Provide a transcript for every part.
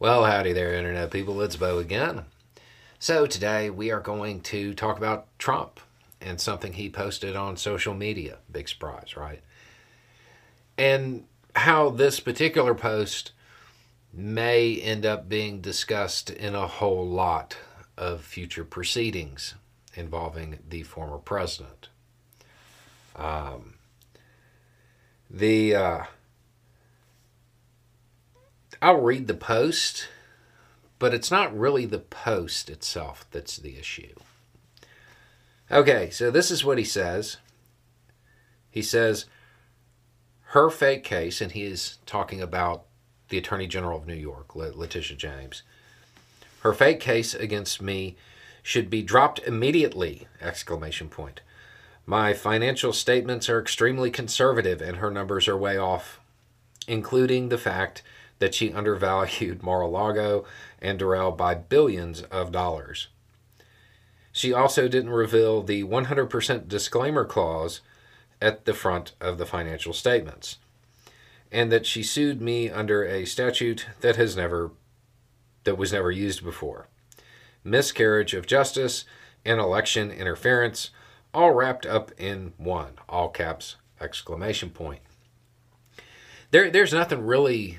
Well, howdy there, Internet people. It's Beau again. So, today we are going to talk about Trump and something he posted on social media. Big surprise, right? And how this particular post may end up being discussed in a whole lot of future proceedings involving the former president. Um, the uh, I'll read the post, but it's not really the post itself that's the issue. Okay, so this is what he says. He says, her fake case, and he is talking about the Attorney General of New York, Letitia James. Her fake case against me should be dropped immediately! Exclamation point. My financial statements are extremely conservative and her numbers are way off, including the fact that she undervalued Mar-a-Lago and Doral by billions of dollars. She also didn't reveal the 100% disclaimer clause at the front of the financial statements, and that she sued me under a statute that has never that was never used before. Miscarriage of justice and election interference all wrapped up in one, all caps exclamation point. There there's nothing really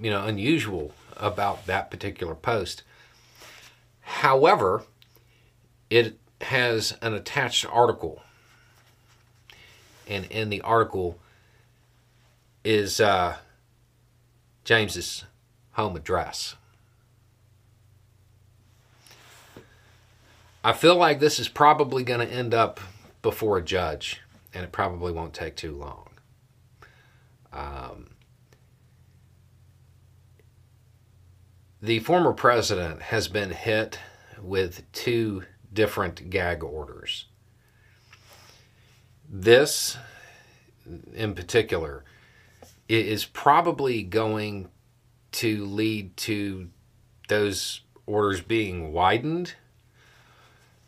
you know unusual about that particular post. However, it has an attached article, and in the article is uh, James's home address. I feel like this is probably going to end up before a judge, and it probably won't take too long. Um, the former president has been hit with two different gag orders. This, in particular, is probably going to lead to those orders being widened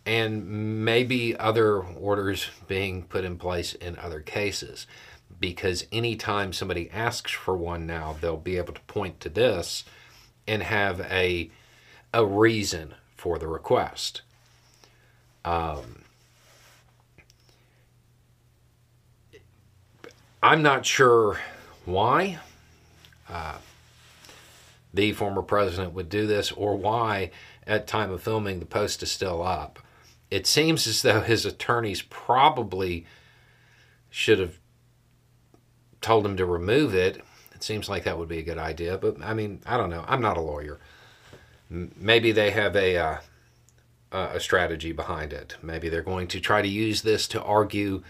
and maybe other orders being put in place in other cases. Because anytime somebody asks for one now, they'll be able to point to this and have a a reason for the request. Um, I'm not sure why uh, the former president would do this or why at time of filming the post is still up. It seems as though his attorneys probably should have told him to remove it it seems like that would be a good idea, but I mean, I don't know. I'm not a lawyer. Maybe they have a uh, a strategy behind it. Maybe they're going to try to use this to argue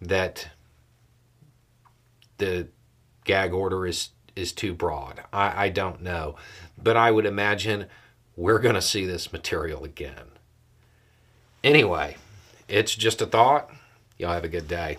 that the gag order is is too broad. I, I don't know, but I would imagine we're going to see this material again. Anyway, it's just a thought. Y'all have a good day.